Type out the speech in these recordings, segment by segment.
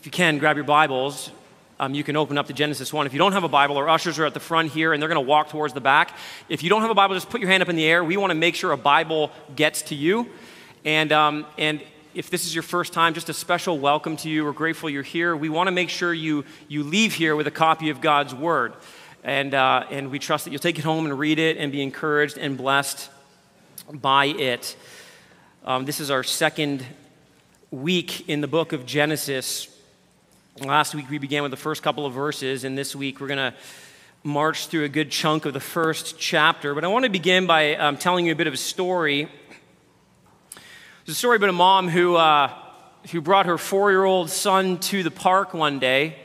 if you can, grab your Bibles. Um, you can open up to Genesis 1. If you don't have a Bible, our ushers are at the front here and they're going to walk towards the back. If you don't have a Bible, just put your hand up in the air. We want to make sure a Bible gets to you. And, um, and if this is your first time, just a special welcome to you. We're grateful you're here. We want to make sure you, you leave here with a copy of God's Word. And, uh, and we trust that you'll take it home and read it and be encouraged and blessed by it. Um, this is our second week in the book of Genesis. Last week we began with the first couple of verses, and this week we're going to march through a good chunk of the first chapter. But I want to begin by um, telling you a bit of a story. It's a story about a mom who, uh, who brought her four year old son to the park one day.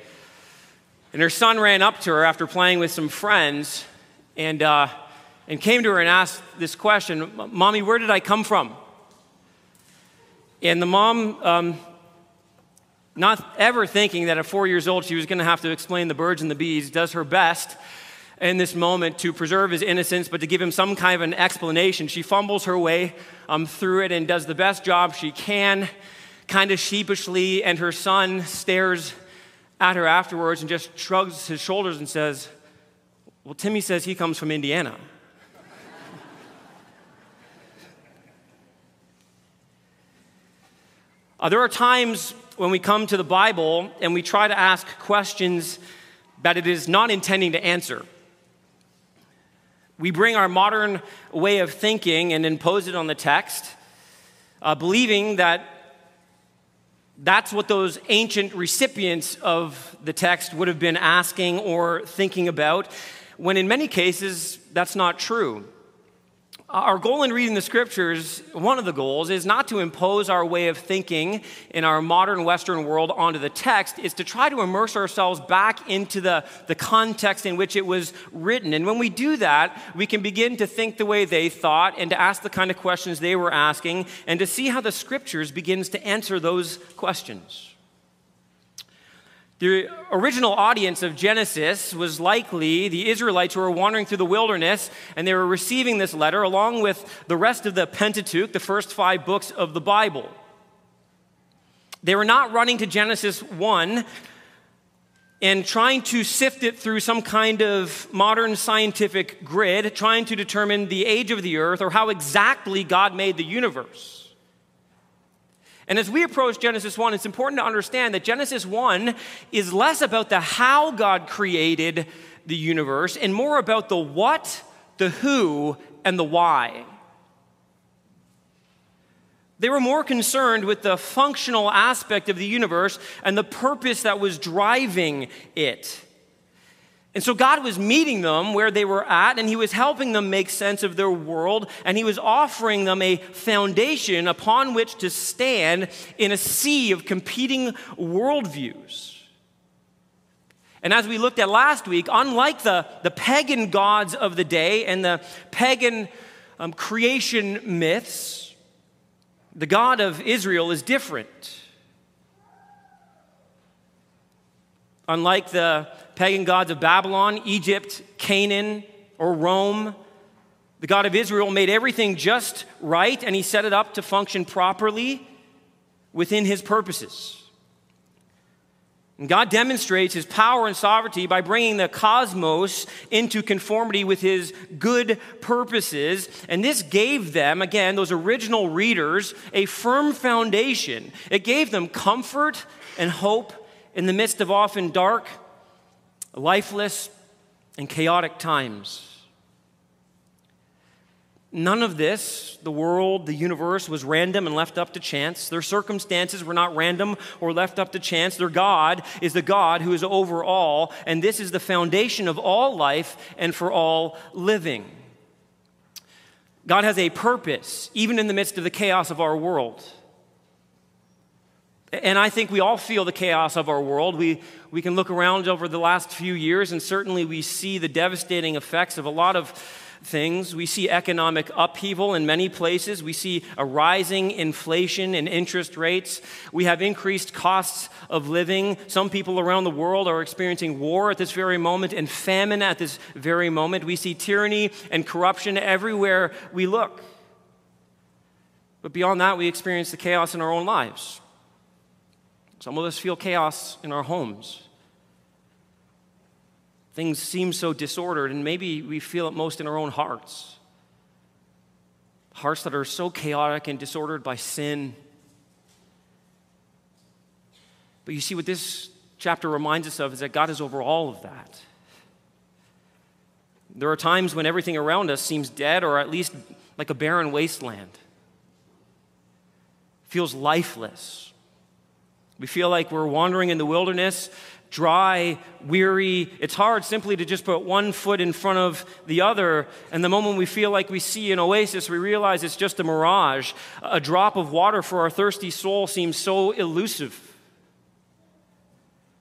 And her son ran up to her after playing with some friends and, uh, and came to her and asked this question Mommy, where did I come from? And the mom um, not ever thinking that at four years old she was going to have to explain the birds and the bees, does her best in this moment to preserve his innocence, but to give him some kind of an explanation. She fumbles her way um, through it and does the best job she can, kind of sheepishly, and her son stares at her afterwards and just shrugs his shoulders and says, Well, Timmy says he comes from Indiana. uh, there are times when we come to the Bible and we try to ask questions that it is not intending to answer. We bring our modern way of thinking and impose it on the text, uh, believing that that's what those ancient recipients of the text would have been asking or thinking about, when in many cases that's not true. Our goal in reading the scriptures, one of the goals, is not to impose our way of thinking in our modern Western world onto the text, is to try to immerse ourselves back into the, the context in which it was written. And when we do that, we can begin to think the way they thought and to ask the kind of questions they were asking and to see how the scriptures begins to answer those questions. The original audience of Genesis was likely the Israelites who were wandering through the wilderness, and they were receiving this letter along with the rest of the Pentateuch, the first five books of the Bible. They were not running to Genesis 1 and trying to sift it through some kind of modern scientific grid, trying to determine the age of the earth or how exactly God made the universe. And as we approach Genesis 1, it's important to understand that Genesis 1 is less about the how God created the universe and more about the what, the who, and the why. They were more concerned with the functional aspect of the universe and the purpose that was driving it. And so God was meeting them where they were at, and He was helping them make sense of their world, and He was offering them a foundation upon which to stand in a sea of competing worldviews. And as we looked at last week, unlike the, the pagan gods of the day and the pagan um, creation myths, the God of Israel is different. Unlike the pagan gods of Babylon, Egypt, Canaan, or Rome. The God of Israel made everything just right and he set it up to function properly within his purposes. And God demonstrates his power and sovereignty by bringing the cosmos into conformity with his good purposes. And this gave them, again, those original readers, a firm foundation. It gave them comfort and hope in the midst of often dark lifeless, and chaotic times. None of this, the world, the universe, was random and left up to chance. Their circumstances were not random or left up to chance. Their God is the God who is over all, and this is the foundation of all life and for all living. God has a purpose, even in the midst of the chaos of our world. And I think we all feel the chaos of our world. We, we can look around over the last few years, and certainly we see the devastating effects of a lot of things. We see economic upheaval in many places. We see a rising inflation and interest rates. We have increased costs of living. Some people around the world are experiencing war at this very moment and famine at this very moment. We see tyranny and corruption everywhere we look. But beyond that, we experience the chaos in our own lives. Some of us feel chaos in our homes. Things seem so disordered, and maybe we feel it most in our own hearts. Hearts that are so chaotic and disordered by sin. But you see, what this chapter reminds us of is that God is over all of that. There are times when everything around us seems dead or at least like a barren wasteland, feels lifeless. We feel like we're wandering in the wilderness dry, weary. It's hard simply to just put one foot in front of the other. And the moment we feel like we see an oasis, we realize it's just a mirage. A drop of water for our thirsty soul seems so elusive.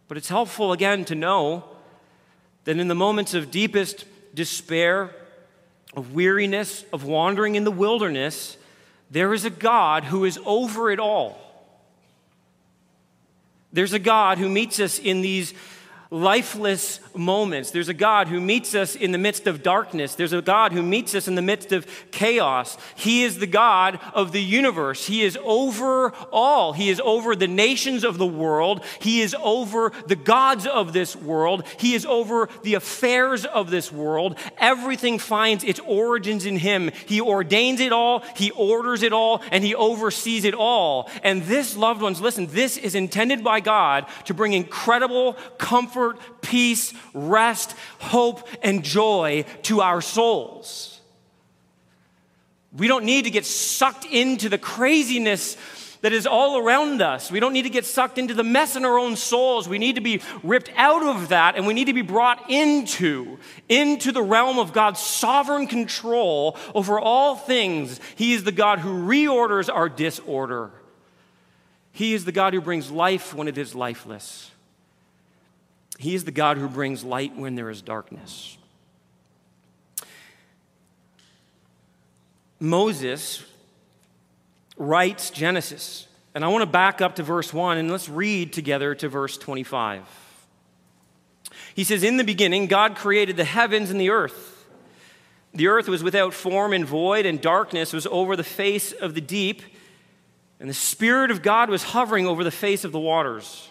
But it's helpful again to know that in the moments of deepest despair, of weariness, of wandering in the wilderness, there is a God who is over it all. There's a God who meets us in these lifeless moments. There's a God who meets us in the midst of darkness. There's a God who meets us in the midst of chaos. He is the God of the universe. He is over all. He is over the nations of the world. He is over the gods of this world. He is over the affairs of this world. Everything finds its origins in Him. He ordains it all, He orders it all, and He oversees it all. And this, loved ones, listen, this is intended by God to bring incredible comfort comfort, peace, rest, hope, and joy to our souls. We don't need to get sucked into the craziness that is all around us. We don't need to get sucked into the mess in our own souls. We need to be ripped out of that and we need to be brought into into the realm of God's sovereign control over all things. He is the God who reorders our disorder. He is the God who brings life when it is lifeless. He is the God who brings light when there is darkness. Moses writes Genesis. And I want to back up to verse 1 and let's read together to verse 25. He says, In the beginning, God created the heavens and the earth. The earth was without form and void, and darkness was over the face of the deep, and the Spirit of God was hovering over the face of the waters.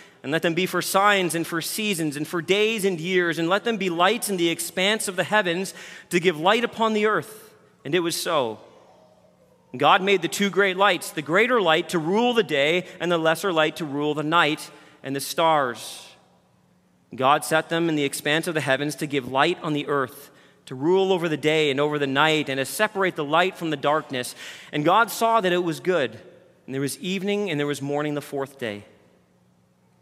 and let them be for signs and for seasons and for days and years, and let them be lights in the expanse of the heavens to give light upon the earth. And it was so. God made the two great lights, the greater light to rule the day, and the lesser light to rule the night and the stars. God set them in the expanse of the heavens to give light on the earth, to rule over the day and over the night, and to separate the light from the darkness. And God saw that it was good. And there was evening and there was morning the fourth day.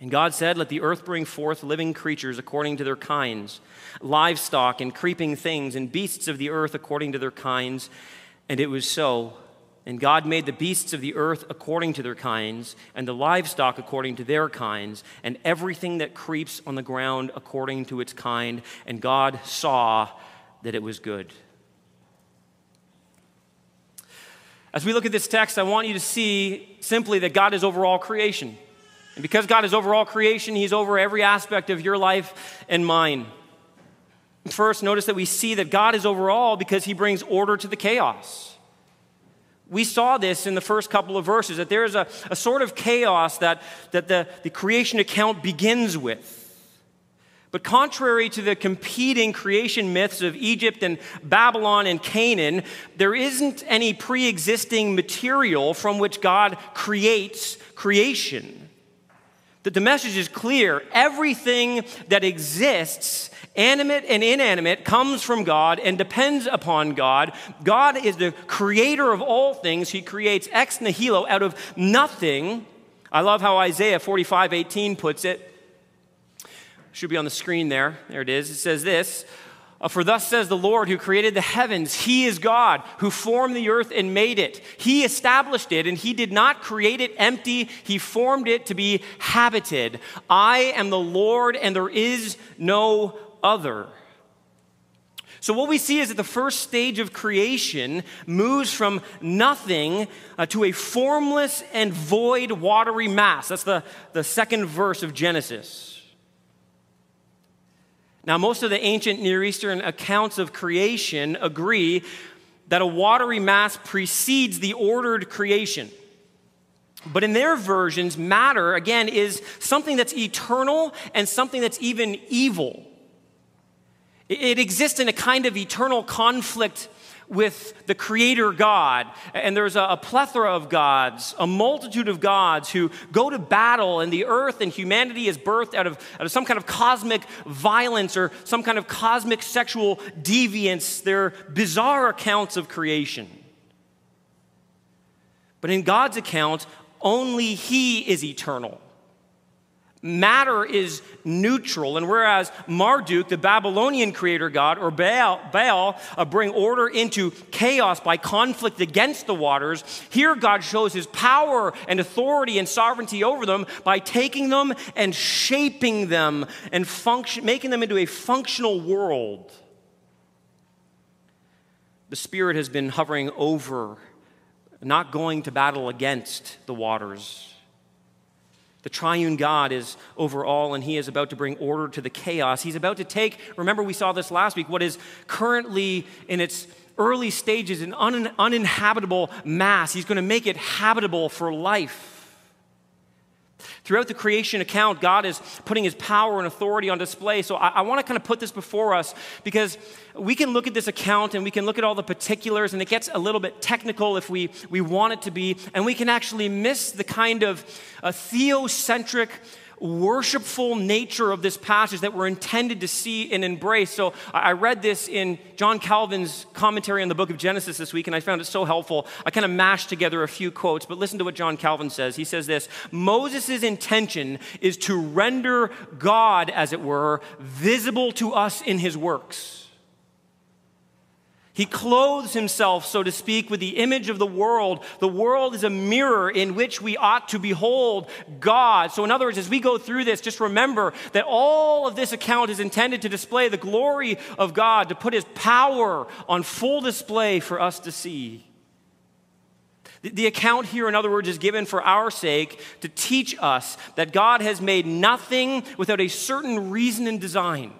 And God said, Let the earth bring forth living creatures according to their kinds, livestock and creeping things, and beasts of the earth according to their kinds. And it was so. And God made the beasts of the earth according to their kinds, and the livestock according to their kinds, and everything that creeps on the ground according to its kind. And God saw that it was good. As we look at this text, I want you to see simply that God is over all creation. And because God is over all creation, He's over every aspect of your life and mine. First, notice that we see that God is over all because He brings order to the chaos. We saw this in the first couple of verses that there is a, a sort of chaos that, that the, the creation account begins with. But contrary to the competing creation myths of Egypt and Babylon and Canaan, there isn't any pre existing material from which God creates creation. That the message is clear. Everything that exists, animate and inanimate, comes from God and depends upon God. God is the creator of all things. He creates ex nihilo out of nothing. I love how Isaiah 45 18 puts it. Should be on the screen there. There it is. It says this for thus says the Lord who created the heavens, He is God who formed the earth and made it. He established it, and He did not create it empty, He formed it to be habited. I am the Lord, and there is no other. So, what we see is that the first stage of creation moves from nothing uh, to a formless and void watery mass. That's the, the second verse of Genesis. Now, most of the ancient Near Eastern accounts of creation agree that a watery mass precedes the ordered creation. But in their versions, matter, again, is something that's eternal and something that's even evil. It exists in a kind of eternal conflict with the Creator God. And there's a, a, plethora of gods, a multitude of gods who go to battle, and the earth and humanity is birthed out of, out of some kind of cosmic violence or some kind of cosmic sexual deviance. They're bizarre accounts of creation. But in God's account, only He is eternal. Matter is neutral, and whereas Marduk, the Babylonian creator god, or Baal, Baal uh, bring order into chaos by conflict against the waters, here God shows his power and authority and sovereignty over them by taking them and shaping them and function, making them into a functional world. The Spirit has been hovering over, not going to battle against the waters the triune God is over all, and He is about to bring order to the chaos. He's about to take, remember, we saw this last week, what is currently in its early stages an un- uninhabitable mass. He's going to make it habitable for life. Throughout the creation account, God is putting his power and authority on display. So I, I want to kind of put this before us because we can look at this account and we can look at all the particulars, and it gets a little bit technical if we, we want it to be, and we can actually miss the kind of uh, theocentric worshipful nature of this passage that we're intended to see and embrace. So I read this in John Calvin's commentary on the book of Genesis this week, and I found it so helpful. I kind of mashed together a few quotes, but listen to what John Calvin says. He says this Moses' intention is to render God, as it were, visible to us in his works. He clothes himself, so to speak, with the image of the world. The world is a mirror in which we ought to behold God. So, in other words, as we go through this, just remember that all of this account is intended to display the glory of God, to put his power on full display for us to see. The account here, in other words, is given for our sake to teach us that God has made nothing without a certain reason and design.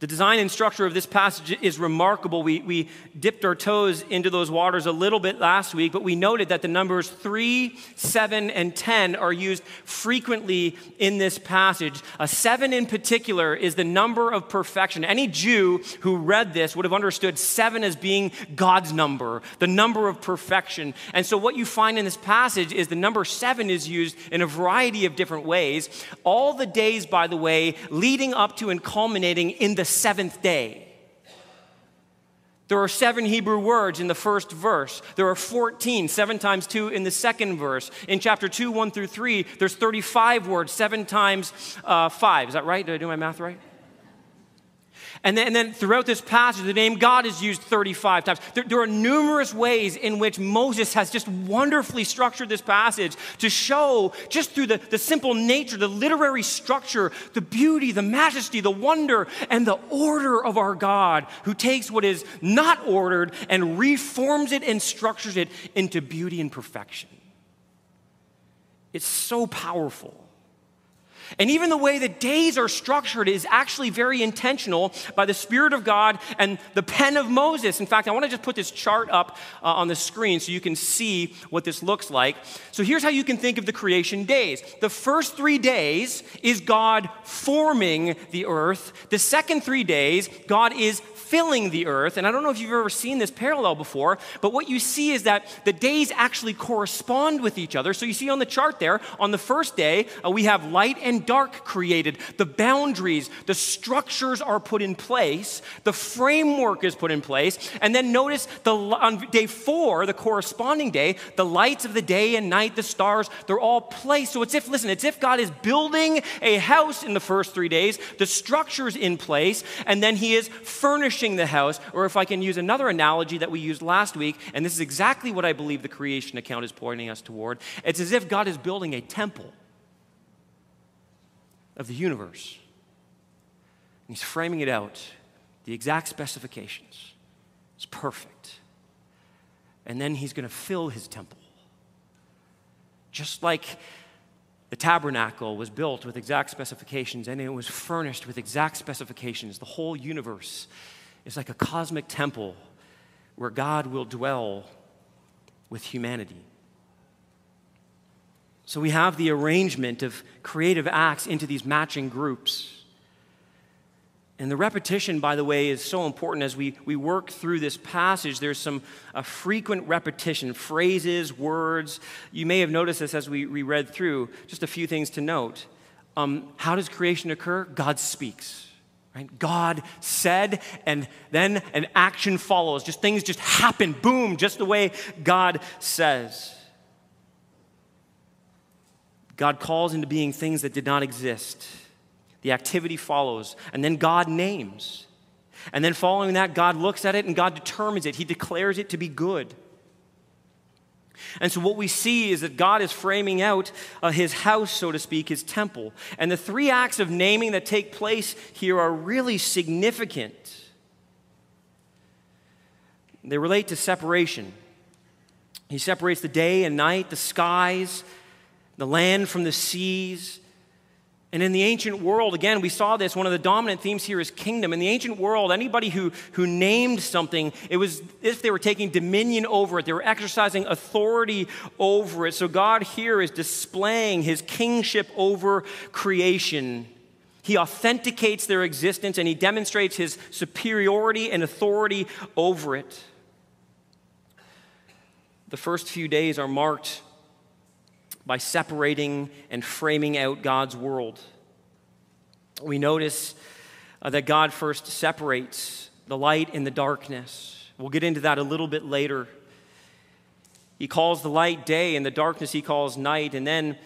The design and structure of this passage is remarkable. We, we dipped our toes into those waters a little bit last week, but we noted that the numbers 3, 7, and 10 are used frequently in this passage. A 7 in particular is the number of perfection. Any Jew who read this would have understood 7 as being God's number, the number of perfection. And so, what you find in this passage is the number 7 is used in a variety of different ways. All the days, by the way, leading up to and culminating in the seventh day. There are seven Hebrew words in the first verse. There are 14, seven times two in the second verse. In chapter 2, 1 through 3, there's 35 words, seven times uh, five. Is that right? Did I do my math right? And then, and then, throughout this passage, the name God is used 35 times. There, there, are numerous ways in which Moses has just wonderfully structured this passage to show, just through the, the simple nature, the literary structure, the beauty, the majesty, the wonder, and the order of our God, who takes what is not ordered and reforms it and structures it into beauty and perfection. It's so powerful. And even the way the days are structured is actually very intentional by the Spirit of God and the pen of Moses. In fact, I want to just put this chart up uh, on the screen so you can see what this looks like. So here's how you can think of the creation days the first three days is God forming the earth, the second three days, God is filling the earth. And I don't know if you've ever seen this parallel before, but what you see is that the days actually correspond with each other. So you see on the chart there, on the first day, uh, we have light and dark created. The boundaries, the structures are put in place, the framework is put in place. And then notice the, on day four, the corresponding day, the lights of the day and night, the stars, they're all placed. So it's if, listen, it's if God is building a house in the first three days, the structure's in place, and then He is furnishing the house, or if I can use another analogy that we used last week, and this is exactly what I believe the creation account is pointing us toward it's as if God is building a temple of the universe. And He's framing it out, the exact specifications. It's perfect. And then He's going to fill His temple. Just like the tabernacle was built with exact specifications and it was furnished with exact specifications. The whole universe is like a cosmic temple where God will dwell with humanity. So we have the arrangement of creative acts into these matching groups. And the repetition, by the way, is so important as we, we work through this passage. There's some a frequent repetition, phrases, words. You may have noticed this as we, we read through. Just a few things to note. Um, how does creation occur? God speaks. Right? God said, and then an action follows. Just things just happen, boom, just the way God says. God calls into being things that did not exist. The activity follows, and then God names. And then following that, God looks at it and God determines it. He declares it to be good. And so, what we see is that God is framing out uh, his house, so to speak, his temple. And the three acts of naming that take place here are really significant. They relate to separation. He separates the day and night, the skies, the land from the seas. And in the ancient world, again, we saw this. One of the dominant themes here is kingdom. In the ancient world, anybody who, who named something, it was if they were taking dominion over it, they were exercising authority over it. So God here is displaying his kingship over creation. He authenticates their existence and he demonstrates his superiority and authority over it. The first few days are marked by separating and framing out God's world. We notice uh, that God first separates the light and the darkness. We'll get into that a little bit later. He calls the light day, and the darkness he calls night. And then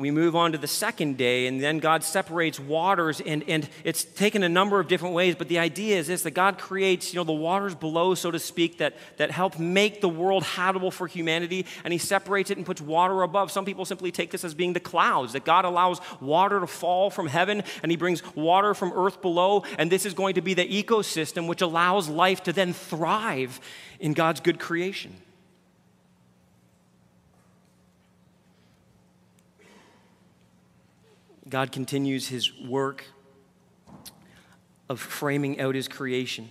we move on to the second day, and then God separates waters, and, and it's taken a number of different ways, but the idea is this that God creates, you know, the waters below, so to speak, that, that help make the world habitable for humanity, and He separates it and puts water above. Some people simply take this as being the clouds, that God allows water to fall from heaven, and He brings water from earth below, and this is going to be the ecosystem which allows life to then thrive in God's good creation. God continues his work of framing out his creation.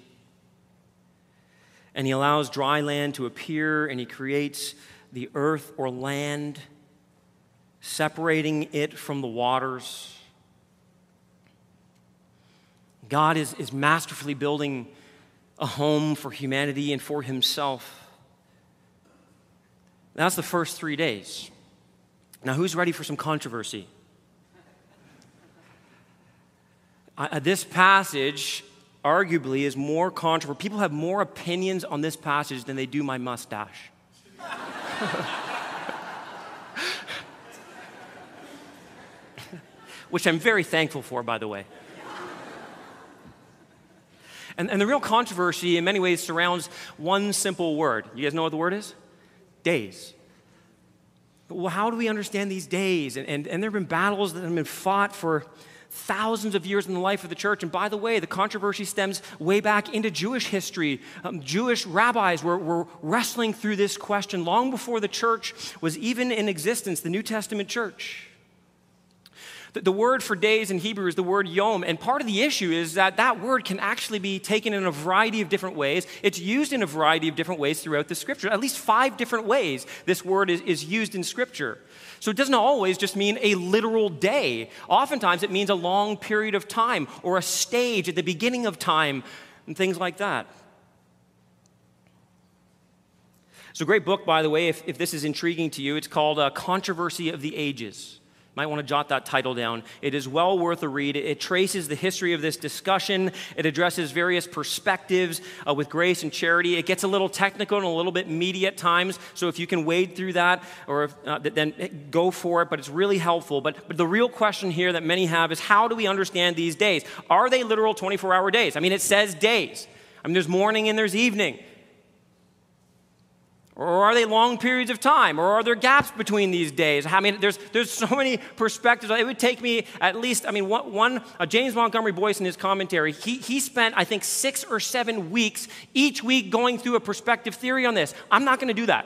And he allows dry land to appear, and he creates the earth or land, separating it from the waters. God is, is masterfully building a home for humanity and for himself. That's the first three days. Now, who's ready for some controversy? Uh, this passage, arguably is more controversial. People have more opinions on this passage than they do my mustache. Which I'm very thankful for, by the way. And, and the real controversy, in many ways, surrounds one simple word. You guys know what the word is? Days. Well, how do we understand these days? And, and, and there have been battles that have been fought for thousands of years in the life of the church. And by the way, the controversy stems way back into Jewish history. Um, Jewish rabbis were, were wrestling through this question long before the church was even in existence, the New Testament church. The, the word for days in Hebrew is the word yom, and part of the issue is that that word can actually be taken in a variety of different ways. It's used in a variety of different ways throughout the scripture. At least five different ways this word is, is used in scripture. So it doesn't always just mean a literal day. Oftentimes it means a long period of time or a stage at the beginning of time and things like that. It's a great book, by the way, if, if this is intriguing to you. It's called uh, Controversy of the Ages. Might want to jot that title down. It is well worth a read. It traces the history of this discussion. It addresses various perspectives uh, with grace and charity. It gets a little technical and a little bit meaty at times. So if you can wade through that, or if, uh, then go for it. But it's really helpful. But, but the real question here that many have is how do we understand these days? Are they literal 24-hour days? I mean, it says days. I mean, there's morning and there's evening. Or are they long periods of time? Or are there gaps between these days? I mean, there's, there's so many perspectives. It would take me at least, I mean, one, one uh, James Montgomery Boice in his commentary, he, he spent, I think, six or seven weeks each week going through a perspective theory on this. I'm not going to do that.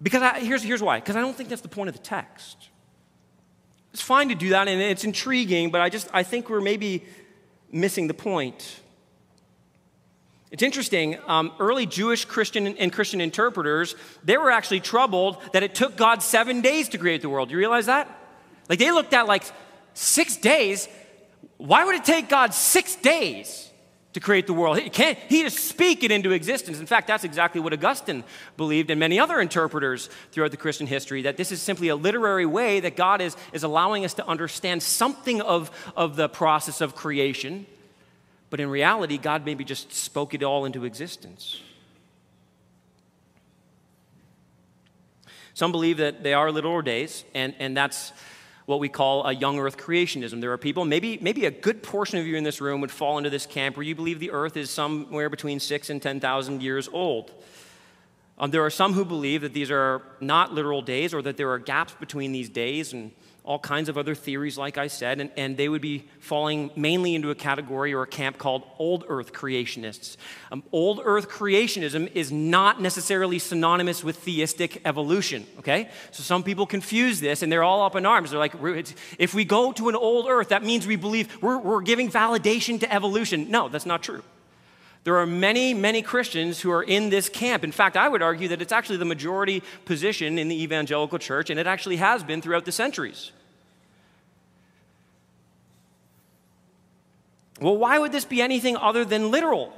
Because I, here's, here's why. Because I don't think that's the point of the text. It's fine to do that and it's intriguing, but I just, I think we're maybe missing the point. It's interesting, um, early Jewish Christian and Christian interpreters, they were actually troubled that it took God seven days to create the world. Do you realize that? Like they looked at like six days. Why would it take God six days to create the world? He can't he just speak it into existence. In fact, that's exactly what Augustine believed and many other interpreters throughout the Christian history, that this is simply a literary way that God is, is allowing us to understand something of, of the process of creation but in reality, God maybe just spoke it all into existence. Some believe that they are literal days, and, and that's what we call a young earth creationism. There are people, maybe, maybe a good portion of you in this room would fall into this camp where you believe the earth is somewhere between six and 10,000 years old. Um, there are some who believe that these are not literal days or that there are gaps between these days and all kinds of other theories, like I said, and, and they would be falling mainly into a category or a camp called Old Earth creationists. Um, old Earth creationism is not necessarily synonymous with theistic evolution, okay? So some people confuse this and they're all up in arms. They're like, if we go to an old Earth, that means we believe we're, we're giving validation to evolution. No, that's not true. There are many, many Christians who are in this camp. In fact, I would argue that it's actually the majority position in the evangelical church, and it actually has been throughout the centuries. Well, why would this be anything other than literal?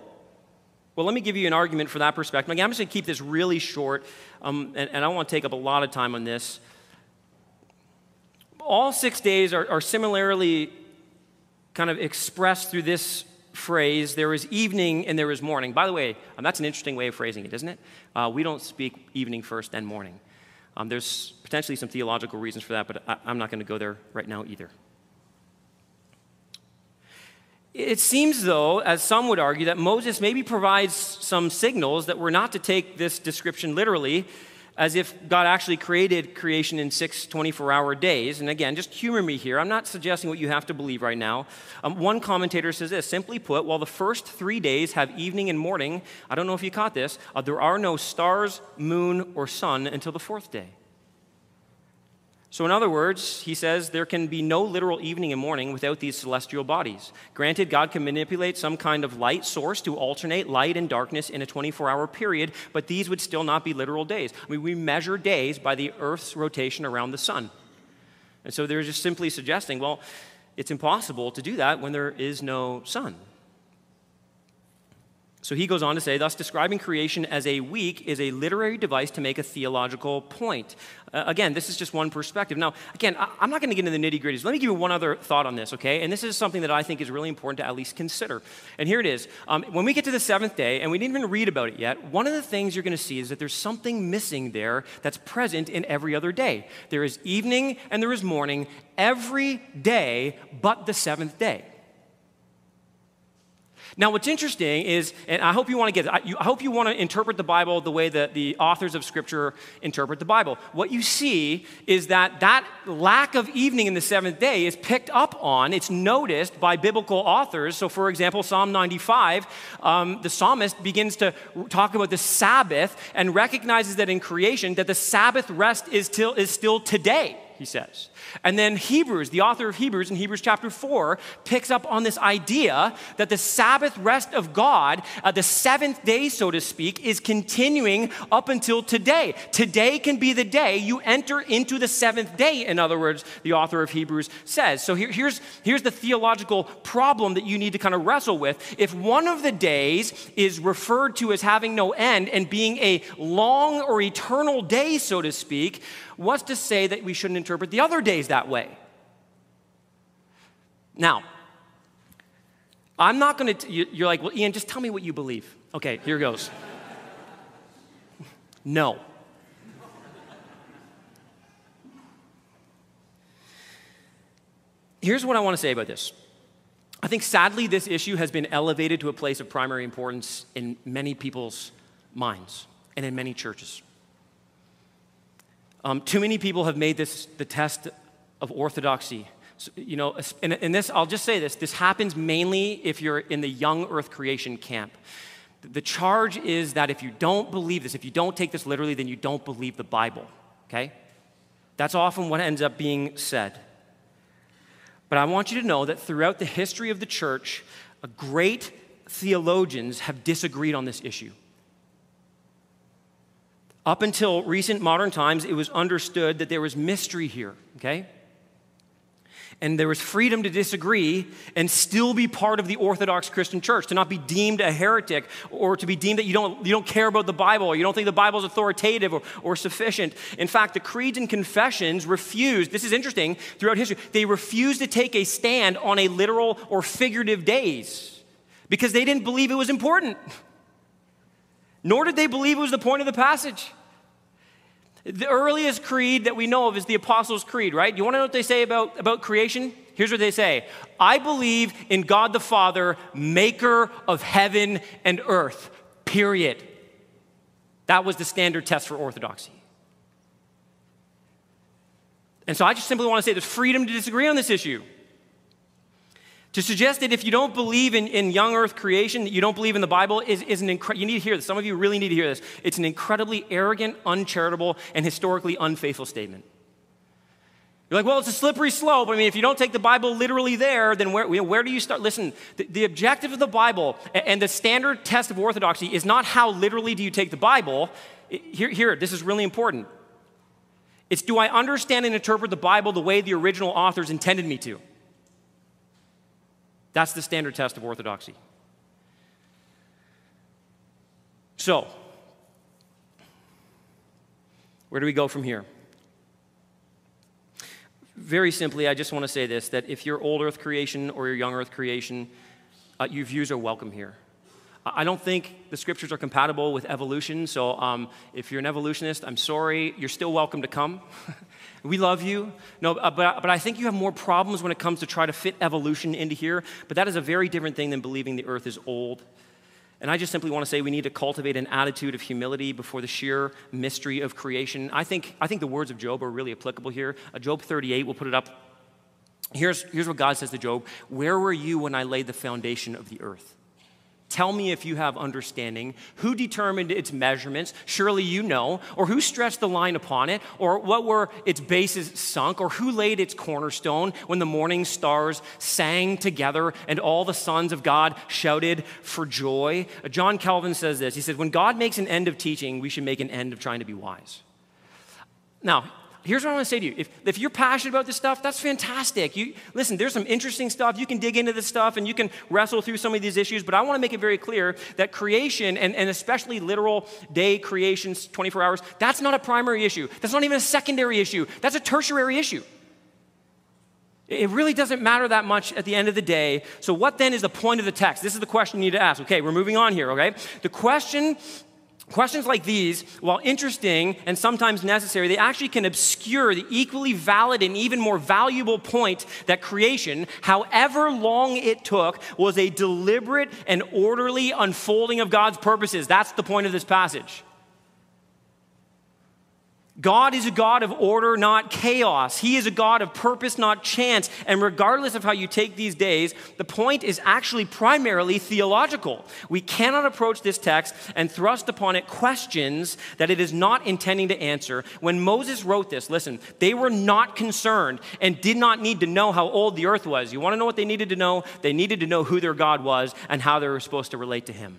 Well, let me give you an argument for that perspective. Again, I'm just going to keep this really short, um, and, and, I don't want to take up a lot of time on this. All six days are, are similarly kind of expressed through this phrase there is evening and there is morning. By the way, um, that's an interesting way of phrasing it, isn't it? Uh, we don't speak evening first, then morning. Um, there's potentially some theological reasons for that, but I, I'm not going to go there right now either. It seems, though, as some would argue, that Moses maybe provides some signals that we're not to take this description literally, as if God actually created creation in six 24 hour days. And again, just humor me here. I'm not suggesting what you have to believe right now. Um, one commentator says this simply put, while the first three days have evening and morning, I don't know if you caught this, uh, there are no stars, moon, or sun until the fourth day. So, in other words, he says there can be no literal evening and morning without these celestial bodies. Granted, God can manipulate some kind of light source to alternate light and darkness in a 24 hour period, but these would still not be literal days. I mean, we measure days by the Earth's rotation around the sun. And so they're just simply suggesting, well, it's impossible to do that when there is no sun. So he goes on to say, thus, describing creation as a week is a literary device to make a theological point. Uh, again, this is just one perspective. Now, again, I, am not going to get into the nitty gritties. Let me give you one other thought on this, okay? And this is something that I think is really important to at least consider. And here it is. Um, when we get to the seventh day, and we didn't even read about it yet, one of the things you're going to see is that there's something missing there that's present in every other day. There is evening and there is morning every day but the seventh day. Now, what's interesting is, and I hope you want to get, I, I hope you want to interpret the Bible the way that the authors of Scripture interpret the Bible. What you see is that that lack of evening in the seventh day is picked up on, it's noticed by biblical authors. So, for example, Psalm 95, um, the psalmist begins to talk about the Sabbath and recognizes that in creation, that the Sabbath rest is, till, is still today he says. And then Hebrews, the author of Hebrews in Hebrews chapter 4, picks up on this idea that the Sabbath rest of God, uh, the seventh day, so to speak, is continuing up until today. Today can be the day you enter into the seventh day, in other words, the author of Hebrews says. So here, here's, here's the theological problem that you need to kind of wrestle with. If one of the days is referred to as having no end and being a long or eternal day, so to speak, what's to say that we shouldn't interpret the other days that way? Now, I'm not going to, you're like, well, Ian, just tell me what you believe. Okay, here goes. no. Here's what I want to say about this. I think sadly, this issue has been elevated to a place of primary importance in many people's minds and in many churches. Um, too many people have made this the test of orthodoxy. So, you know, and, and this, I'll just say this this happens mainly if you're in the young earth creation camp. The charge is that if you don't believe this, if you don't take this literally, then you don't believe the Bible, okay? That's often what ends up being said. But I want you to know that throughout the history of the church, great theologians have disagreed on this issue. Up until recent modern times, it was understood that there was mystery here, okay? And there was freedom to disagree and still be part of the Orthodox Christian church, to not be deemed a heretic or to be deemed that you don't, you don't care about the Bible or you don't think the Bible is authoritative or, or sufficient. In fact, the creeds and confessions refused, this is interesting, throughout history, they refused to take a stand on a literal or figurative days because they didn't believe it was important nor did they believe it was the point of the passage. The earliest creed that we know of is the Apostles' Creed, right? You want to know what they say about, about creation? Here's what they say I believe in God the Father, maker of heaven and earth, period. That was the standard test for orthodoxy. And so I just simply want to say there's freedom to disagree on this issue. To suggest that if you don't believe in, in young earth creation, that you don't believe in the Bible, is, is an incredible, you need to hear this. Some of you really need to hear this. It's an incredibly arrogant, uncharitable, and historically unfaithful statement. You're like, well, it's a slippery slope. I mean, if you don't take the Bible literally there, then where, where do you start? Listen, the, the objective of the Bible and the standard test of orthodoxy is not how literally do you take the Bible. Here, here, this is really important. It's do I understand and interpret the Bible the way the original authors intended me to? That's the standard test of orthodoxy. So, where do we go from here? Very simply, I just want to say this that if you're old earth creation or you're young earth creation, uh, your views are welcome here. I don't think the scriptures are compatible with evolution, so um, if you're an evolutionist, I'm sorry, you're still welcome to come. we love you. No, uh, but, but I think you have more problems when it comes to try to fit evolution into here, but that is a very different thing than believing the earth is old. And I just simply want to say we need to cultivate an attitude of humility before the sheer mystery of creation. I think, I think the words of Job are really applicable here. Uh, Job 38, we'll put it up. Here's, here's what God says to Job Where were you when I laid the foundation of the earth? Tell me if you have understanding. Who determined its measurements? Surely you know. Or who stretched the line upon it? Or what were its bases sunk? Or who laid its cornerstone when the morning stars sang together and all the sons of God shouted for joy? John Calvin says this. He says, When God makes an end of teaching, we should make an end of trying to be wise. Now, here's what I want to say to you. If, if you're passionate about this stuff, that's fantastic. You, listen, there's some interesting stuff. You can dig into this stuff and you can wrestle through some of these issues, but I want to make it very clear that creation, and, and especially literal day creations, 24 hours, that's not a primary issue. That's not even a secondary issue. That's a tertiary issue. It really doesn't matter that much at the end of the day. So, what then is the point of the text? This is the question you need to ask. Okay, we're moving on here, okay? The question Questions like these, while interesting and sometimes necessary, they actually can obscure the equally valid and even more valuable point that creation, however long it took, was a deliberate and orderly unfolding of God's purposes. That's the point of this passage. God is a God of order, not chaos. He is a God of purpose, not chance. And regardless of how you take these days, the point is actually primarily theological. We cannot approach this text and thrust upon it questions that it is not intending to answer. When Moses wrote this, listen, they were not concerned and did not need to know how old the earth was. You want to know what they needed to know? They needed to know who their God was and how they were supposed to relate to him.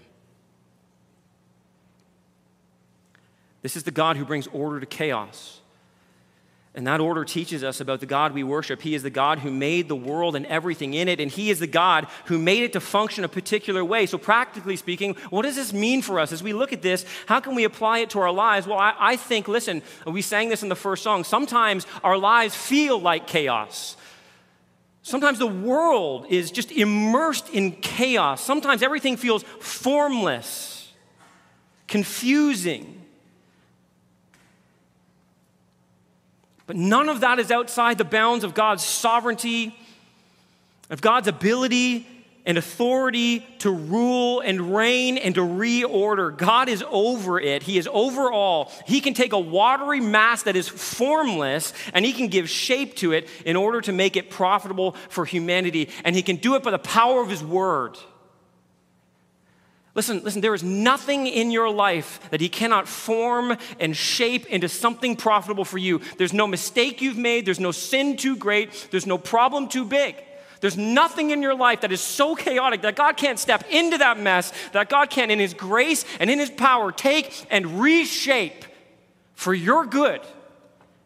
This is the God who brings order to chaos. And that order teaches us about the God we worship. He is the God who made the world and everything in it, and He is the God who made it to function a particular way. So, practically speaking, what does this mean for us? As we look at this, how can we apply it to our lives? Well, I, I think, listen, we sang this in the first song. Sometimes our lives feel like chaos. Sometimes the world is just immersed in chaos. Sometimes everything feels formless, confusing. But none of that is outside the bounds of God's sovereignty, of God's ability and authority to rule and reign and to reorder. God is over it. He is over all. He can take a watery mass that is formless and he can give shape to it in order to make it profitable for humanity. And he can do it by the power of his word. Listen, listen, there is nothing in your life that he cannot form and shape into something profitable for you. There's no mistake you've made, there's no sin too great, there's no problem too big. There's nothing in your life that is so chaotic that God can't step into that mess, that God can, in His grace and in His power, take and reshape for your good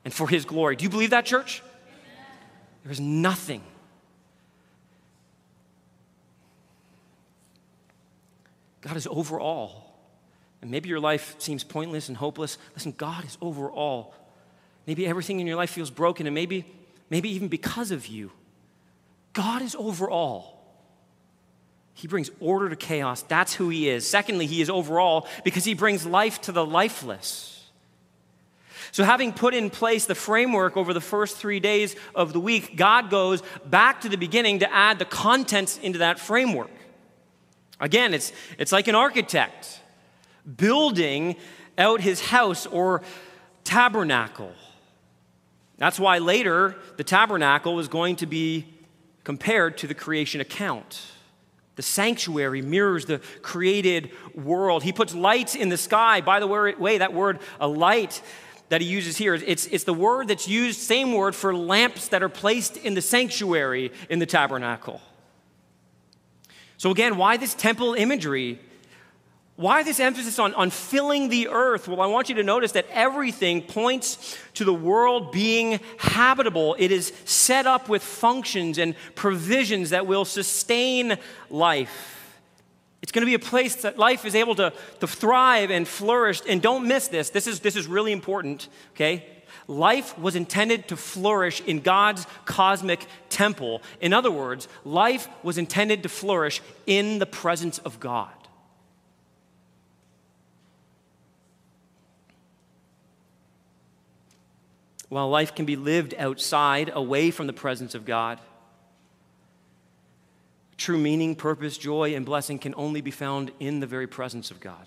and for His glory. Do you believe that, church? There is nothing God is over all. And maybe your life seems pointless and hopeless. Listen, God is over all. Maybe everything in your life feels broken, and maybe, maybe even because of you. God is over all. He brings order to chaos. That's who He is. Secondly, He is over all because He brings life to the lifeless. So, having put in place the framework over the first three days of the week, God goes back to the beginning to add the contents into that framework. Again, it's, it's like an architect building out his house or tabernacle. That's why later the tabernacle is going to be compared to the creation account. The sanctuary mirrors the created world. He puts lights in the sky. By the way, that word, a light, that he uses here, it's, it's the word that's used, same word, for lamps that are placed in the sanctuary in the tabernacle. So, again, why this temple imagery? Why this emphasis on, on filling the earth? Well, I want you to notice that everything points to the world being habitable. It is set up with functions and provisions that will sustain life. It's going to be a place that life is able to, to thrive and flourish. And don't miss this. This is, this is really important, okay? Life was intended to flourish in God's cosmic temple. In other words, life was intended to flourish in the presence of God. While life can be lived outside, away from the presence of God, true meaning, purpose, joy, and blessing can only be found in the very presence of God.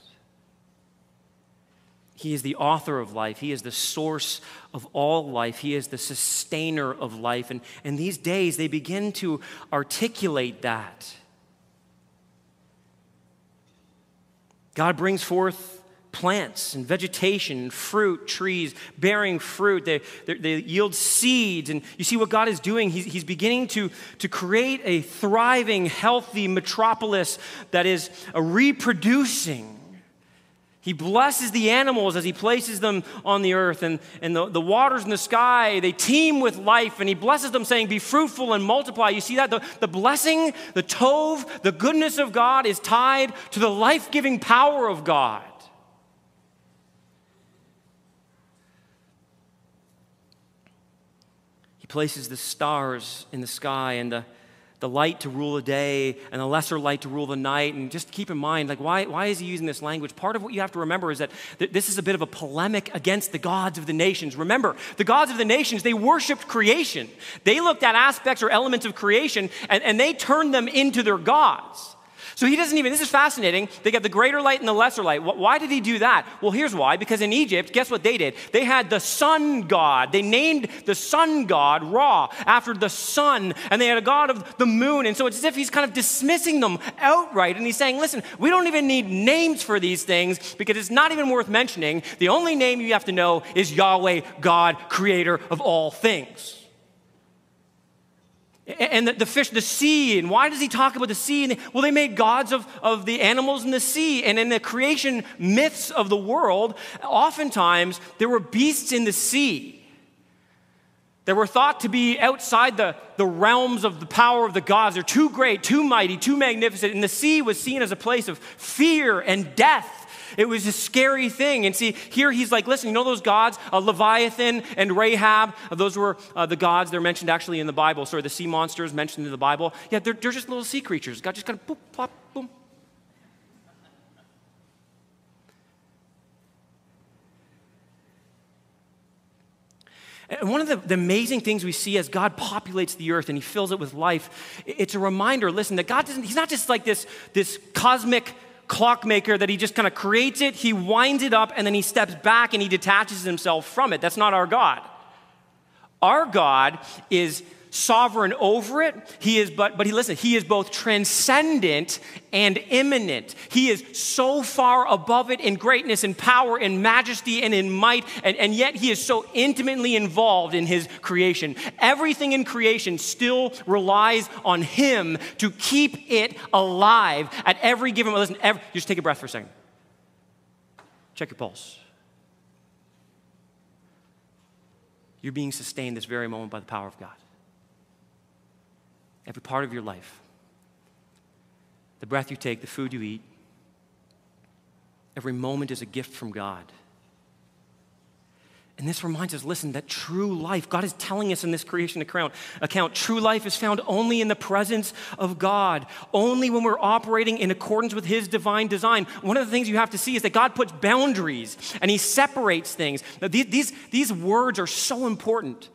He is the author of life. He is the source of all life. He is the sustainer of life. And, and these days, they begin to articulate that. God brings forth plants and vegetation and fruit, trees bearing fruit. They, they, they, yield seeds. And you see what God is doing? He's, he's beginning to, to create a thriving, healthy metropolis that is reproducing He blesses the animals as he places them on the earth, and, and the, the waters in the sky, they teem with life, and he blesses them, saying, Be fruitful and multiply. You see that? The, the blessing, the tov, the goodness of God is tied to the life giving power of God. He places the stars in the sky and the the light to rule the day and the lesser light to rule the night. And just keep in mind, like, why, why is he using this language? Part of what you have to remember is that th- this is a bit of a polemic against the gods of the nations. Remember, the gods of the nations, they worshiped creation. They looked at aspects or elements of creation and, and they turned them into their gods. So he doesn't even, this is fascinating. They got the greater light and the lesser light. Why did he do that? Well, here's why. Because in Egypt, guess what they did? They had the sun god. They named the sun god Ra after the sun, and they had a god of the moon. And so it's as if he's kind of dismissing them outright. And he's saying, listen, we don't even need names for these things because it's not even worth mentioning. The only name you have to know is Yahweh, God, creator of all things and the, the, fish, the sea. And why does he talk about the sea? And they, well, they made gods of, of the animals in the sea. And in the creation myths of the world, oftentimes there were beasts in the sea that were thought to be outside the, the realms of the power of the gods. They're too great, too mighty, too magnificent. And the sea was seen as a place of fear and death. It was a scary thing. And see, here he's like, listen, you know those gods, uh, Leviathan and Rahab? Uh, those were uh, the gods. They're mentioned actually in the Bible. Sorry, the sea monsters mentioned in the Bible. Yeah, they're, they're just little sea creatures. God just kind of boop, plop, boom. And one of the, the, amazing things we see as God populates the earth and he fills it with life, it's a reminder, listen, that God doesn't, he's not just like this, this cosmic clockmaker that he just kind of creates it, he winds it up, and then he steps back and he detaches himself from it. That's not our God. Our God is sovereign over it. He is, but, but he listen, he is both transcendent and immanent. He is so far above it in greatness and power and majesty and in might, and, and yet he is so intimately involved in his creation. Everything in creation still relies on him to keep it alive at every given moment. Listen, every, just take a breath for a second. Check your pulse. You're being sustained this very moment by the power of God every part of your life. The breath you take, the food you eat, every moment is a gift from God. And this reminds us listen, that true life, God is telling us in this creation account, account, true life is found only in the presence of God, only when we're operating in accordance with His divine design. One of the things you have to see is that God puts boundaries and He separates things. Now, these, these, these words are so important.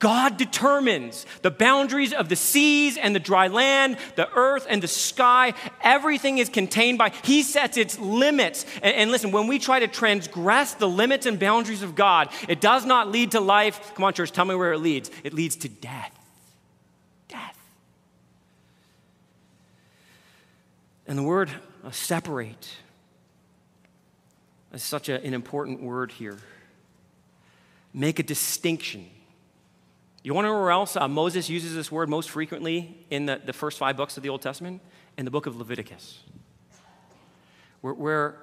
God determines the boundaries of the seas and the dry land, the earth and the sky. Everything is contained by, He sets its limits. And, and, listen, when we try to transgress the limits and boundaries of God, it does not lead to life. Come on, church, tell me where it leads. It leads to death. Death. And the word uh, separate is such a, an important word here. Make a distinction you want to know where else uh, Moses uses this word most frequently in the, the first five books of the Old Testament? In the book of Leviticus, where, where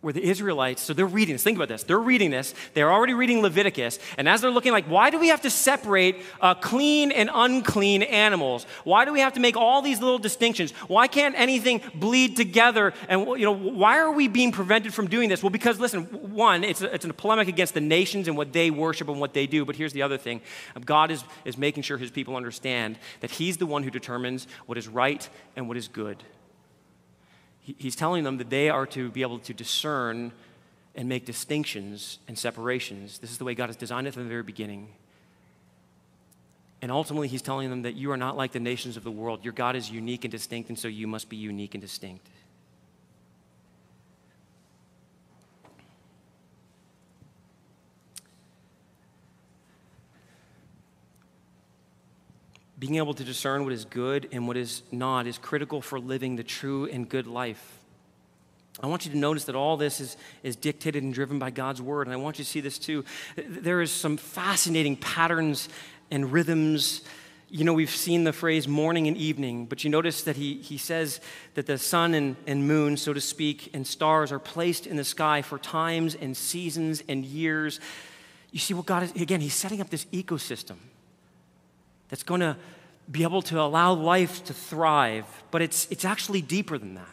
where the Israelites, so they're reading this, think about this. They're reading this, they're already reading Leviticus, and as they're looking like, why do we have to separate uh, clean and unclean animals? Why do we have to make all these little distinctions? Why can't anything bleed together? And, you know, why are we being prevented from doing this? Well, because, listen, one, it's a, it's a polemic against the nations and what they worship and what they do, but here's the other thing God is, is making sure his people understand that he's the one who determines what is right and what is good he's telling them that they are to be able to discern and make distinctions and separations. This is the way God has designed it from the very beginning. And ultimately, he's telling them that you are not like the nations of the world. Your God is unique and distinct, and so you must be unique and distinct. Being able to discern what is good and what is not is critical for living the true and good life. I want you to notice that all this is, is dictated and driven by God's word. And I want you to see this too. There is some fascinating patterns and rhythms You know, we've seen the phrase morning and evening, but you notice that he, he says that the sun and, and moon, so to speak, and stars are placed in the sky for times and seasons and years. You see what God is, again, he's setting up this ecosystem that's going to be able to allow life to thrive, but it's, it's actually deeper than that.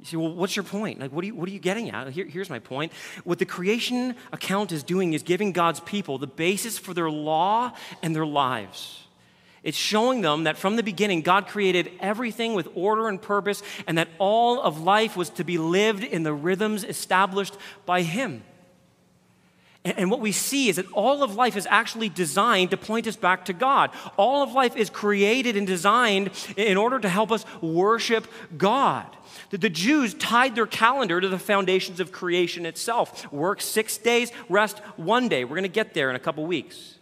You say, well, what's your point? Like, what are you, what are you getting at? Here, here's my point. What the creation account is doing is giving God's people the basis for their law and their lives. It's showing them that from the beginning, God created everything with order and purpose, and that all of life was to be lived in the rhythms established by Him. And what we see is that all of life is actually designed to point us back to God. All of life is created and designed in order to help us worship God. The Jews tied their calendar to the foundations of creation itself work six days, rest one day. We're going to get there in a couple weeks.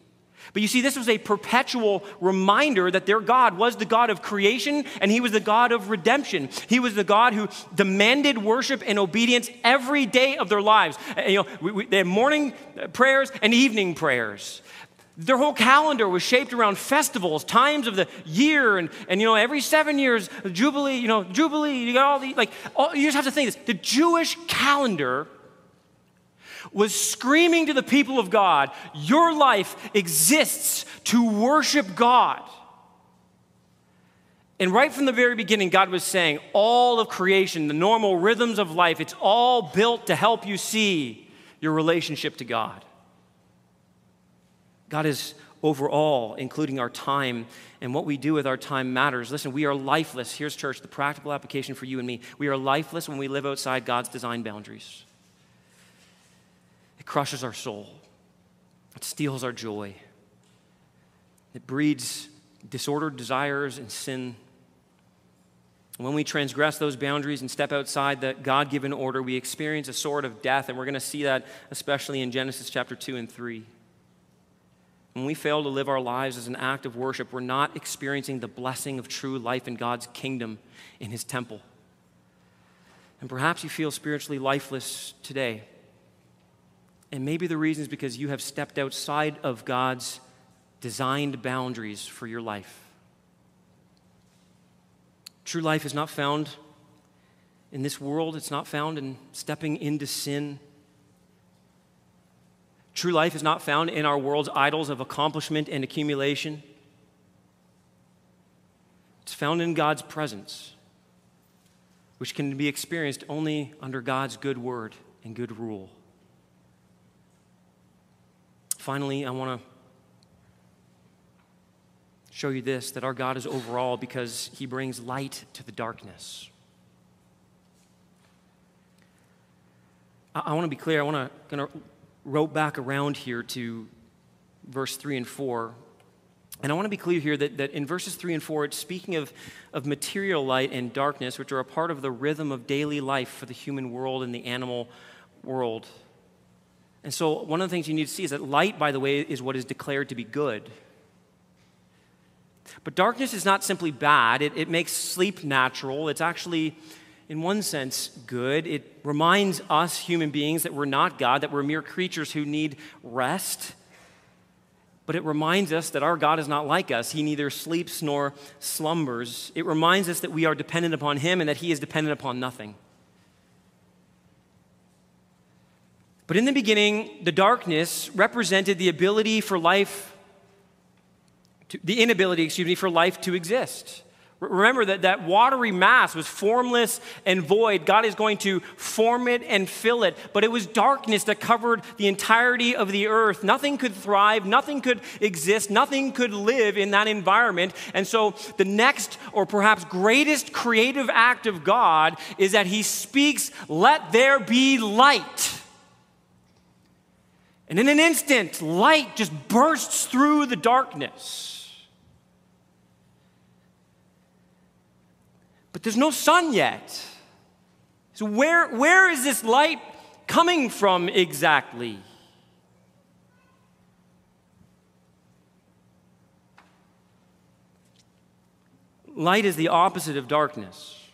But you see, this was a perpetual reminder that their God was the God of creation and He was the God of redemption. He was the God who demanded worship and obedience every day of their lives. Uh, you know, we, we, they had morning uh, prayers and evening prayers. Their whole calendar was shaped around festivals, times of the year, and, and you know, every seven years, Jubilee, you know, Jubilee, you got all the, like, all, you just have to think this. The Jewish calendar was screaming to the people of God, Your life exists to worship God. And right from the very beginning, God was saying, all of creation, the normal rhythms of life, it's all built to help you see your relationship to God. God is over all, including our time, and what we do with our time matters. Listen, we are lifeless. Here's church, the practical application for you and me. We are lifeless when we live outside God's design boundaries crushes our soul, it steals our joy, it breeds disordered desires and sin. When we transgress those boundaries and step outside the God given order, we experience a sort of death, and we're going to see that especially in Genesis chapter 2 and 3. When we fail to live our lives as an act of worship, we're not experiencing the blessing of true life in God's kingdom in His temple. And perhaps you feel spiritually lifeless today. And maybe the reason is because you have stepped outside of God's designed boundaries for your life. True life is not found in this world, it's not found in stepping into sin. True life is not found in our world's idols of accomplishment and accumulation. It's found in God's presence, which can be experienced only under God's good word and good rule. Finally, I want to show you this that our God is overall because he brings light to the darkness. I, I want to be clear. I want to kind of rope back around here to verse 3 and 4. And I want to be clear here that, that in verses 3 and 4, it's speaking of, of material light and darkness, which are a part of the rhythm of daily life for the human world and the animal world. And so, one of the things you need to see is that light, by the way, is what is declared to be good. But darkness is not simply bad, it, it makes sleep natural. It's actually, in one sense, good. It reminds us human beings that we're not God, that we're mere creatures who need rest. But it reminds us that our God is not like us. He neither sleeps nor slumbers. It reminds us that we are dependent upon Him and that He is dependent upon nothing. But in the beginning, the darkness represented the ability for life, to, the inability, excuse me, for life to exist. Remember that that watery mass was formless and void. God is going to form it and fill it. But it was darkness that covered the entirety of the earth. Nothing could thrive, nothing could exist, nothing could live in that environment. And so the next, or perhaps greatest creative act of God is that He speaks, Let there be light. And in an instant, light just bursts through the darkness. But there's no sun yet. So, where, where is this light coming from exactly? Light is the opposite of darkness.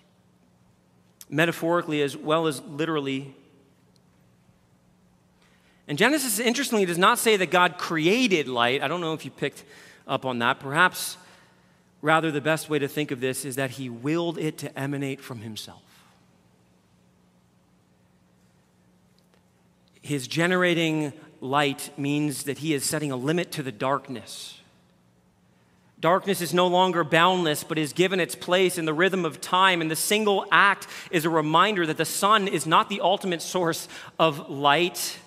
Metaphorically as well as literally, and Genesis, interestingly, does not say that God created light. I don't know if you picked up on that. Perhaps, rather, the best way to think of this is that he willed it to emanate from himself. His generating light means that he is setting a limit to the darkness. Darkness is no longer boundless, but is given its place in the rhythm of time. And the single act is a reminder that the sun is not the ultimate source of light.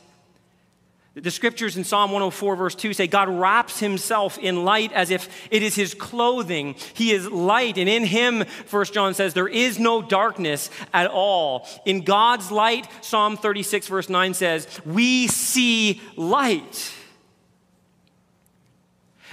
The scriptures in Psalm 104, verse 2 say, God wraps himself in light as if it is his clothing. He is light, and in him, First John says, there is no darkness at all. In God's light, Psalm 36, verse 9 says, we see light.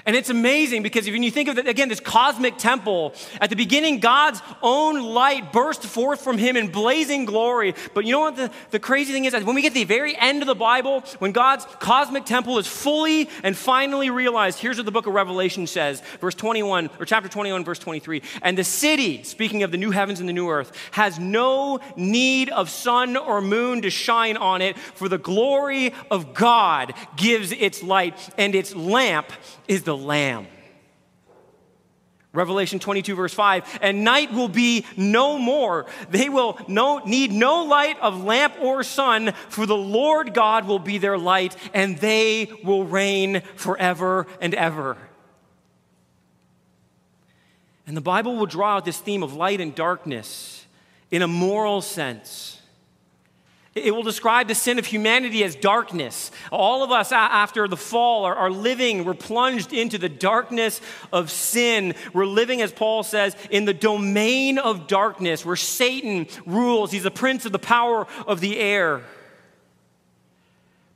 And it's amazing because when you think of it, again, this cosmic temple, at the beginning, God's own light burst forth from him in blazing glory. But you know what the, the crazy thing is? When we get to the very end of the Bible, when God's cosmic temple is fully and finally realized, here's what the book of Revelation says, verse 21, or chapter 21, verse 23. And the city, speaking of the new heavens and the new earth, has no need of sun or moon to shine on it, for the glory of God gives its light, and its lamp is the Lamb. Revelation 22, verse 5, and night will be no more. They will no, need no light of lamp or sun, for the Lord God will be their light, and they will reign forever and ever. And the Bible will draw out this theme of light and darkness in a moral sense. It will describe the sin of humanity as darkness. All of us, after the fall, are, living, we're plunged into the darkness of sin. We're living, as Paul says, in the domain of darkness where Satan rules. He's the prince of the power of the air.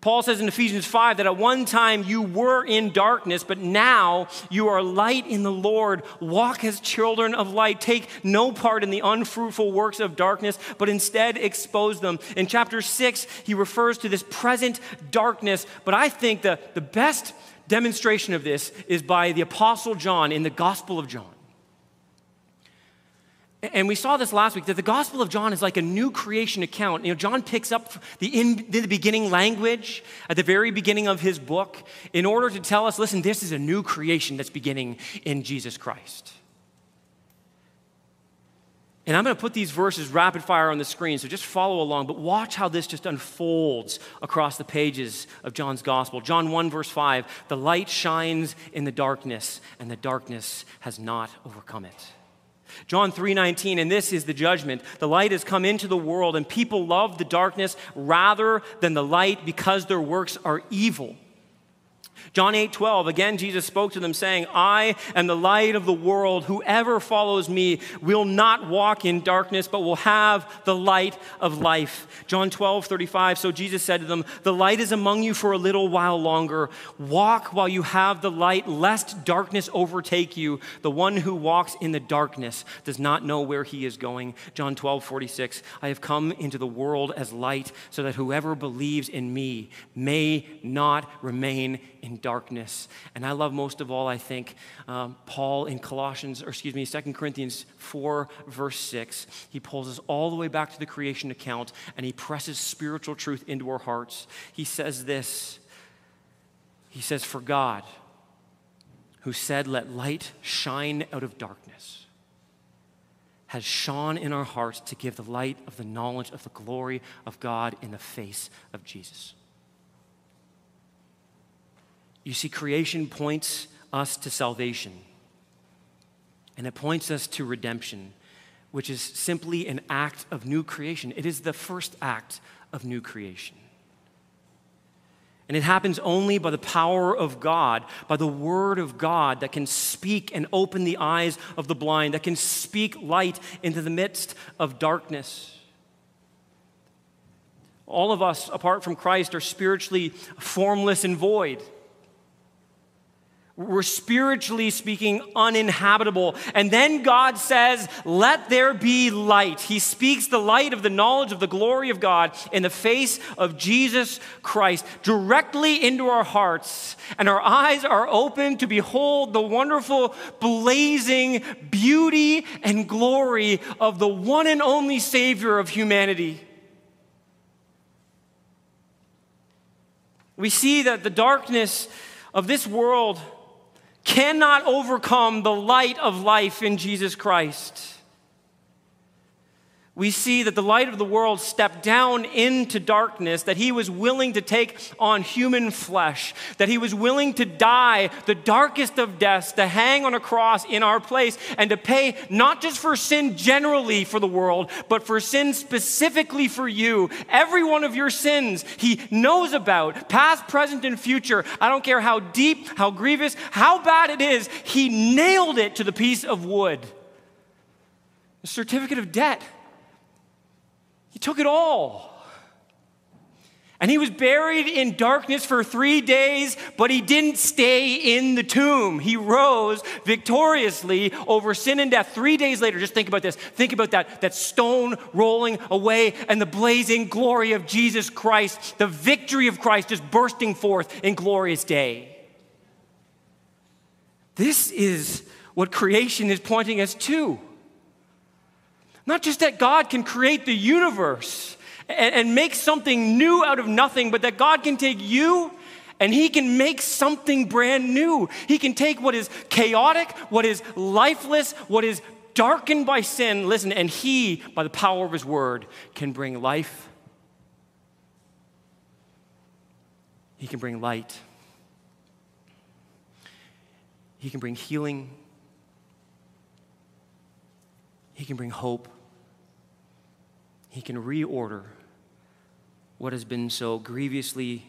Paul says in Ephesians 5 that at one time you were in darkness, but now you are light in the Lord. Walk as children of light. Take no part in the unfruitful works of darkness, but instead expose them. In chapter 6, he refers to this present darkness, but I think the, the best demonstration of this is by the Apostle John in the Gospel of John. And we saw this last week that the Gospel of John is like a new creation account. You know, John picks up the in the beginning language at the very beginning of his book in order to tell us, listen, this is a new creation that's beginning in Jesus Christ. And I'm going to put these verses rapid fire on the screen, so just follow along, but watch how this just unfolds across the pages of John's gospel. John 1, verse 5 the light shines in the darkness, and the darkness has not overcome it. John 3:19 and this is the judgment. The light has come into the world and people love the darkness rather than the light because their works are evil. John 8 12, again, Jesus spoke to them, saying, I am the light of the world. Whoever follows me will not walk in darkness, but will have the light of life. John 12 35, so Jesus said to them, The light is among you for a little while longer. Walk while you have the light, lest darkness overtake you. The one who walks in the darkness does not know where he is going. John 12 46, I have come into the world as light, so that whoever believes in me may not remain in darkness. And I love most of all, I think, um, Paul in Colossians, or excuse me, 2 Corinthians 4, verse 6. He pulls us all the way back to the creation account and he presses spiritual truth into our hearts. He says this He says, For God, who said, Let light shine out of darkness, has shone in our hearts to give the light of the knowledge of the glory of God in the face of Jesus. You see, creation points us to salvation, and it points us to redemption, which is simply an act of new creation. It is the first act of new creation. And it happens only by the power of God, by the Word of God that can speak and open the eyes of the blind, that can speak light into the midst of darkness. All of us, apart from Christ, are spiritually formless and void. We're spiritually speaking uninhabitable. And then God says, Let there be light. He speaks the light of the knowledge of the glory of God in the face of Jesus Christ directly into our hearts. And our eyes are open to behold the wonderful, blazing beauty and glory of the one and only Savior of humanity. We see that the darkness of this world cannot overcome the light of life in Jesus Christ we see that the light of the world stepped down into darkness, that he was willing to take on human flesh, that he was willing to die the darkest of deaths, to hang on a cross in our place, and to pay not just for sin generally for the world, but for sin specifically for you. Every one of your sins he knows about, past, present, and future. I don't care how deep, how grievous, how bad it is, he nailed it to the piece of wood. A certificate of debt. Took it all. And he was buried in darkness for three days, but he didn't stay in the tomb. He rose victoriously over sin and death. Three days later, just think about this. Think about that, that stone rolling away and the blazing glory of Jesus Christ, the victory of Christ just bursting forth in glorious day. This is what creation is pointing us to. Not just that God can create the universe and, and make something new out of nothing, but that God can take you and he can make something brand new. He can take what is chaotic, what is lifeless, what is darkened by sin, listen, and he, by the power of his word, can bring life. He can bring light. He can bring healing. He can bring hope. He can reorder what has been so grievously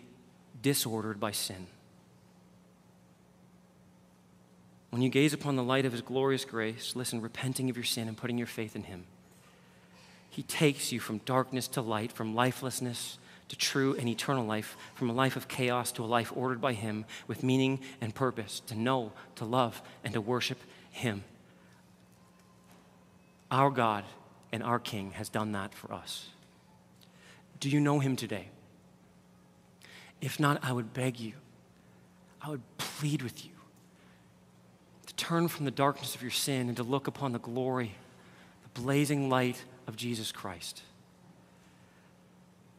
disordered by sin. When you gaze upon the light of His glorious grace, listen, repenting of your sin and putting your faith in Him, He takes you from darkness to light, from lifelessness to true and eternal life, from a life of chaos to a life ordered by Him with meaning and purpose, to know, to love, and to worship Him. Our God and our King has done that for us. Do you know him today? If not, I would beg you, I would plead with you to turn from the darkness of your sin and to look upon the glory, the blazing light of Jesus Christ.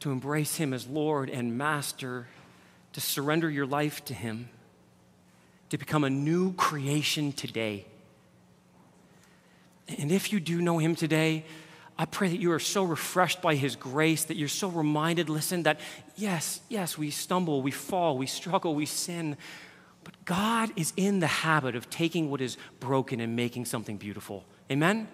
To embrace him as Lord and Master, to surrender your life to him, to become a new creation today. And if you do know him today, I pray that you are so refreshed by His grace, that you're so reminded, listen, that yes, yes, we stumble, we fall, we struggle, we sin, but God is in the habit of taking what is broken and making something beautiful. Amen?